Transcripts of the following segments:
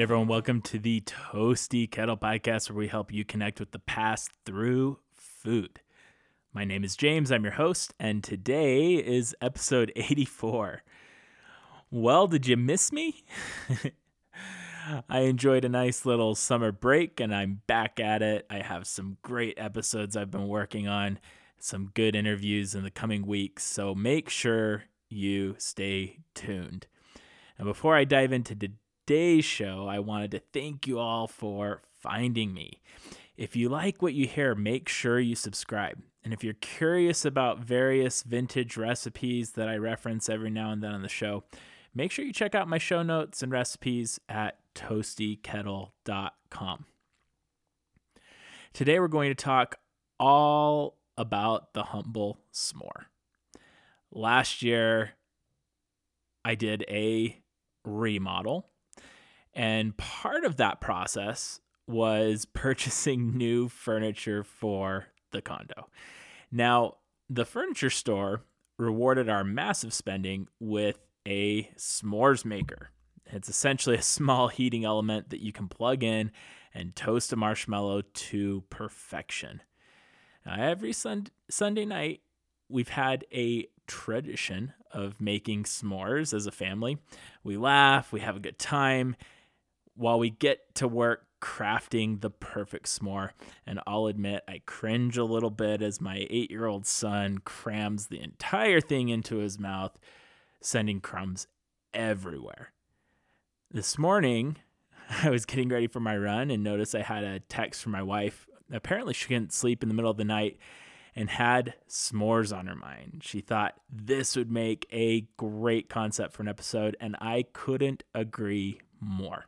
right, everyone, welcome to the Toasty Kettle Podcast, where we help you connect with the past through food. My name is James, I'm your host, and today is episode 84. Well, did you miss me? I enjoyed a nice little summer break and I'm back at it. I have some great episodes I've been working on, some good interviews in the coming weeks, so make sure you stay tuned. And before I dive into today's show, I wanted to thank you all for finding me. If you like what you hear, make sure you subscribe. And if you're curious about various vintage recipes that I reference every now and then on the show, make sure you check out my show notes and recipes at toastykettle.com. Today, we're going to talk all about the humble s'more. Last year, I did a remodel, and part of that process was purchasing new furniture for the condo. Now, the furniture store rewarded our massive spending with a s'mores maker. It's essentially a small heating element that you can plug in and toast a marshmallow to perfection. Now, every sun- Sunday night, we've had a tradition of making s'mores as a family. We laugh, we have a good time while we get to work crafting the perfect s'more. And I'll admit, I cringe a little bit as my eight year old son crams the entire thing into his mouth, sending crumbs everywhere. This morning, I was getting ready for my run and noticed I had a text from my wife. Apparently, she couldn't sleep in the middle of the night and had s'mores on her mind. She thought this would make a great concept for an episode, and I couldn't agree more.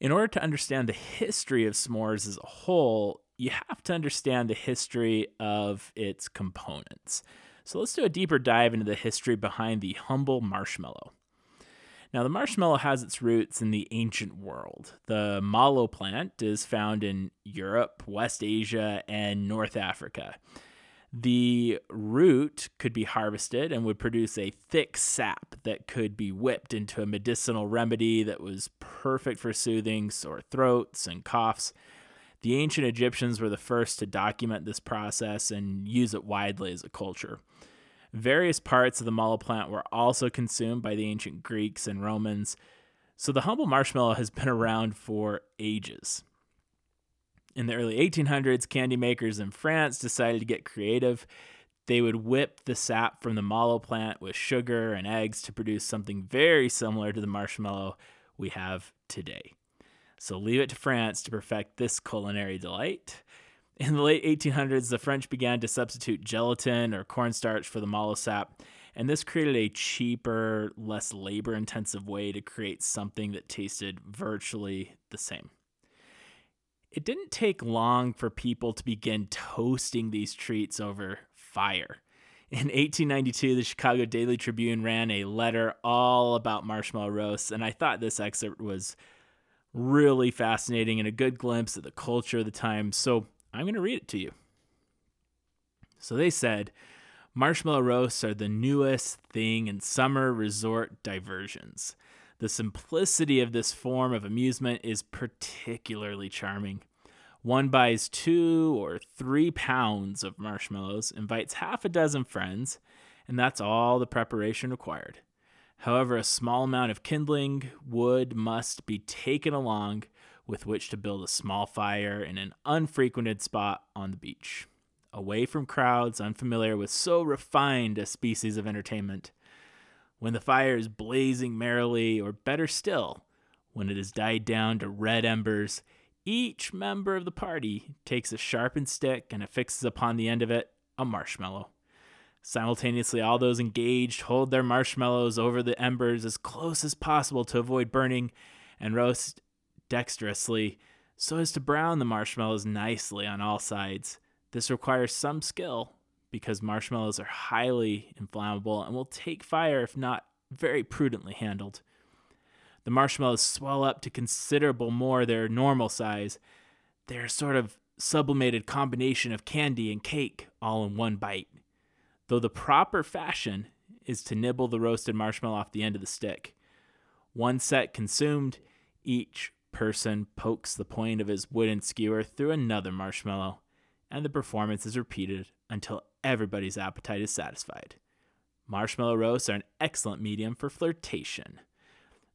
In order to understand the history of s'mores as a whole, you have to understand the history of its components. So let's do a deeper dive into the history behind the humble marshmallow. Now, the marshmallow has its roots in the ancient world. The mallow plant is found in Europe, West Asia, and North Africa. The root could be harvested and would produce a thick sap that could be whipped into a medicinal remedy that was perfect for soothing sore throats and coughs. The ancient Egyptians were the first to document this process and use it widely as a culture. Various parts of the mallow plant were also consumed by the ancient Greeks and Romans, so the humble marshmallow has been around for ages. In the early 1800s, candy makers in France decided to get creative. They would whip the sap from the mallow plant with sugar and eggs to produce something very similar to the marshmallow we have today. So leave it to France to perfect this culinary delight. In the late 1800s, the French began to substitute gelatin or cornstarch for the mallow sap, and this created a cheaper, less labor intensive way to create something that tasted virtually the same. It didn't take long for people to begin toasting these treats over fire. In 1892, the Chicago Daily Tribune ran a letter all about marshmallow roasts, and I thought this excerpt was really fascinating and a good glimpse of the culture of the time. So I'm going to read it to you. So they said, marshmallow roasts are the newest thing in summer resort diversions. The simplicity of this form of amusement is particularly charming. One buys two or three pounds of marshmallows, invites half a dozen friends, and that's all the preparation required. However, a small amount of kindling wood must be taken along with which to build a small fire in an unfrequented spot on the beach, away from crowds unfamiliar with so refined a species of entertainment. When the fire is blazing merrily, or better still, when it has died down to red embers, each member of the party takes a sharpened stick and affixes upon the end of it a marshmallow. Simultaneously, all those engaged hold their marshmallows over the embers as close as possible to avoid burning and roast dexterously so as to brown the marshmallows nicely on all sides. This requires some skill because marshmallows are highly inflammable and will take fire if not very prudently handled. The marshmallows swell up to considerable more their normal size. They're sort of sublimated combination of candy and cake all in one bite. Though the proper fashion is to nibble the roasted marshmallow off the end of the stick. One set consumed, each person pokes the point of his wooden skewer through another marshmallow, and the performance is repeated until everybody's appetite is satisfied. Marshmallow roasts are an excellent medium for flirtation,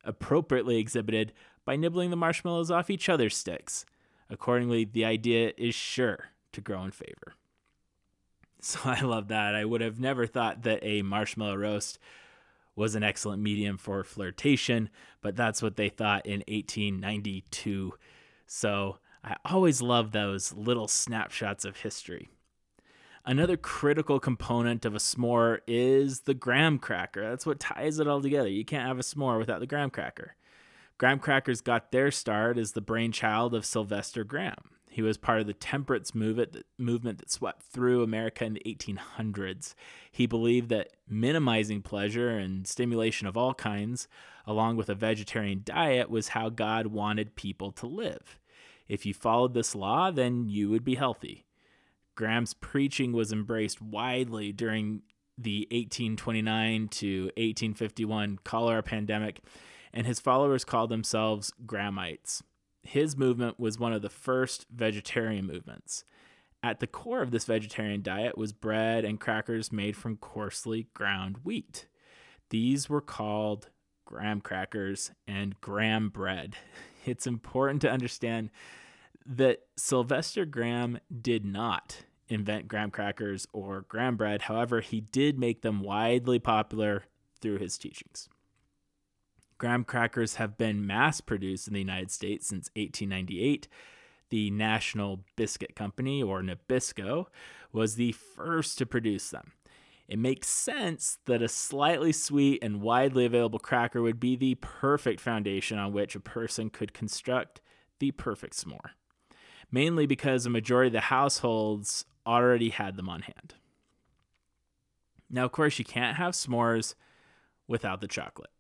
appropriately exhibited by nibbling the marshmallows off each other's sticks. Accordingly, the idea is sure to grow in favor. So I love that. I would have never thought that a marshmallow roast was an excellent medium for flirtation, but that's what they thought in 1892. So I always love those little snapshots of history. Another critical component of a s'more is the graham cracker. That's what ties it all together. You can't have a s'more without the graham cracker. Graham crackers got their start as the brainchild of Sylvester Graham. He was part of the temperance movement that, swept through America in the 1800s. He believed that minimizing pleasure and stimulation of all kinds, along with a vegetarian diet, was how God wanted people to live. If you followed this law, then you would be healthy. Graham's preaching was embraced widely during the 1829 to 1851 cholera pandemic, and his followers called themselves Grahamites his movement was one of the first vegetarian movements. At the core of this vegetarian diet was bread and crackers made from coarsely ground wheat. These were called graham crackers and graham bread. It's important to understand that Sylvester Graham did not invent graham crackers or graham bread. However, he did make them widely popular through his teachings. Graham crackers have been mass produced in the United States since 1898. The National Biscuit Company, or Nabisco, was the first to produce them. It makes sense that a slightly sweet and widely available cracker would be the perfect foundation on which a person could construct the perfect s'more, mainly because a majority of the households already had them on hand. Now, of course, you can't have s'mores without the chocolate.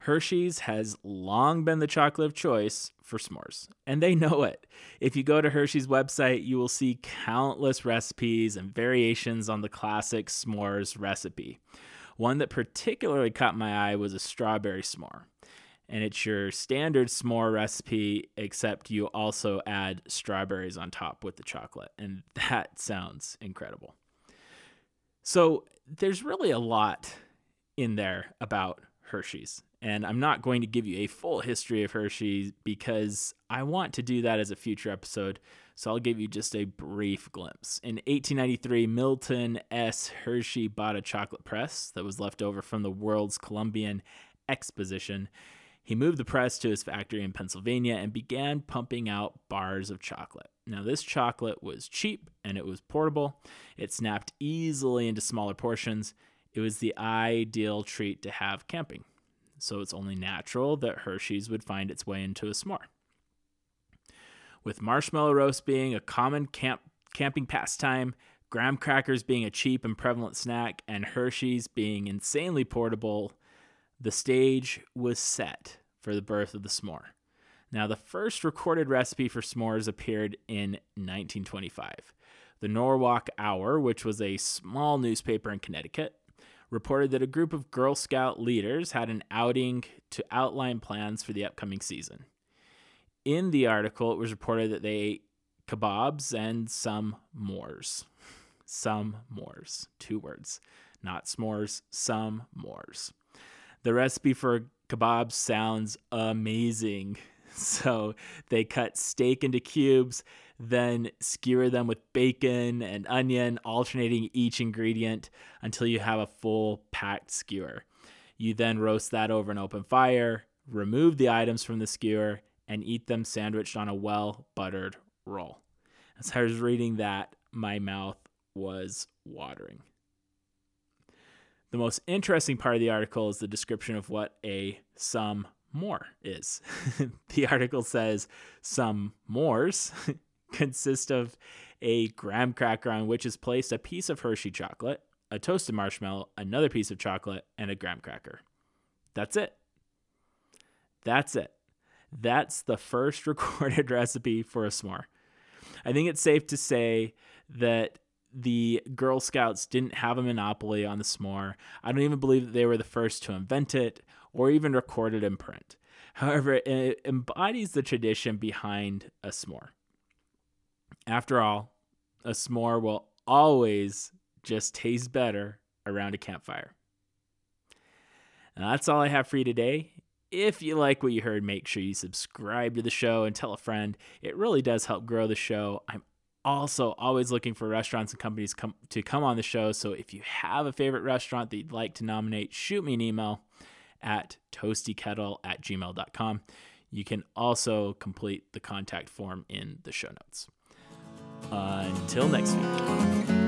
Hershey's has long been the chocolate of choice for s'mores, and they know it. If you go to Hershey's website, you will see countless recipes and variations on the classic s'mores recipe. One that particularly caught my eye was a strawberry s'more. And it's your standard s'more recipe, except you also add strawberries on top with the chocolate. And that sounds incredible. So, there's really a lot in there about Hershey's. And I'm not going to give you a full history of Hershey because I want to do that as a future episode. So I'll give you just a brief glimpse. In 1893, Milton S. Hershey bought a chocolate press that was left over from the World's Columbian Exposition. He moved the press to his factory in Pennsylvania and began pumping out bars of chocolate. Now, this chocolate was cheap and it was portable. It snapped easily into smaller portions. It was the ideal treat to have camping so it's only natural that Hershey's would find its way into a s'more. With marshmallow roast being a common camp camping pastime, graham crackers being a cheap and prevalent snack, and Hershey's being insanely portable, the stage was set for the birth of the s'more. Now, the first recorded recipe for s'mores appeared in 1925. The Norwalk Hour, which was a small newspaper in Connecticut, reported that a group of Girl Scout leaders had an outing to outline plans for the upcoming season. In the article, it was reported that they ate kebabs and some mores. Some mores. Two words. Not s'mores, some mores. The recipe for kebabs sounds amazing. So they cut steak into cubes, then skewer them with bacon and onion, alternating each ingredient until you have a full packed skewer. You then roast that over an open fire, remove the items from the skewer, and eat them sandwiched on a well buttered roll. As I was reading that, my mouth was watering. The most interesting part of the article is the description of what a some more is. the article says some mores consist of a graham cracker on which is placed a piece of Hershey chocolate, a toasted marshmallow, another piece of chocolate, and a graham cracker. That's it. That's it. That's the first recorded recipe for a s'more. I think it's safe to say that the Girl Scouts didn't have a monopoly on the s'more. I don't even believe that they were the first to invent it or even record it in print. However, it embodies the tradition behind a s'more. After all, a s'more will always just taste better around a campfire. And that's all I have for you today. If you like what you heard, make sure you subscribe to the show and tell a friend. It really does help grow the show. I'm also always looking for restaurants and companies to come on the show. So if you have a favorite restaurant that you'd like to nominate, shoot me an email at toastykettle at gmail.com. You can also complete the contact form in the show notes. Until next week.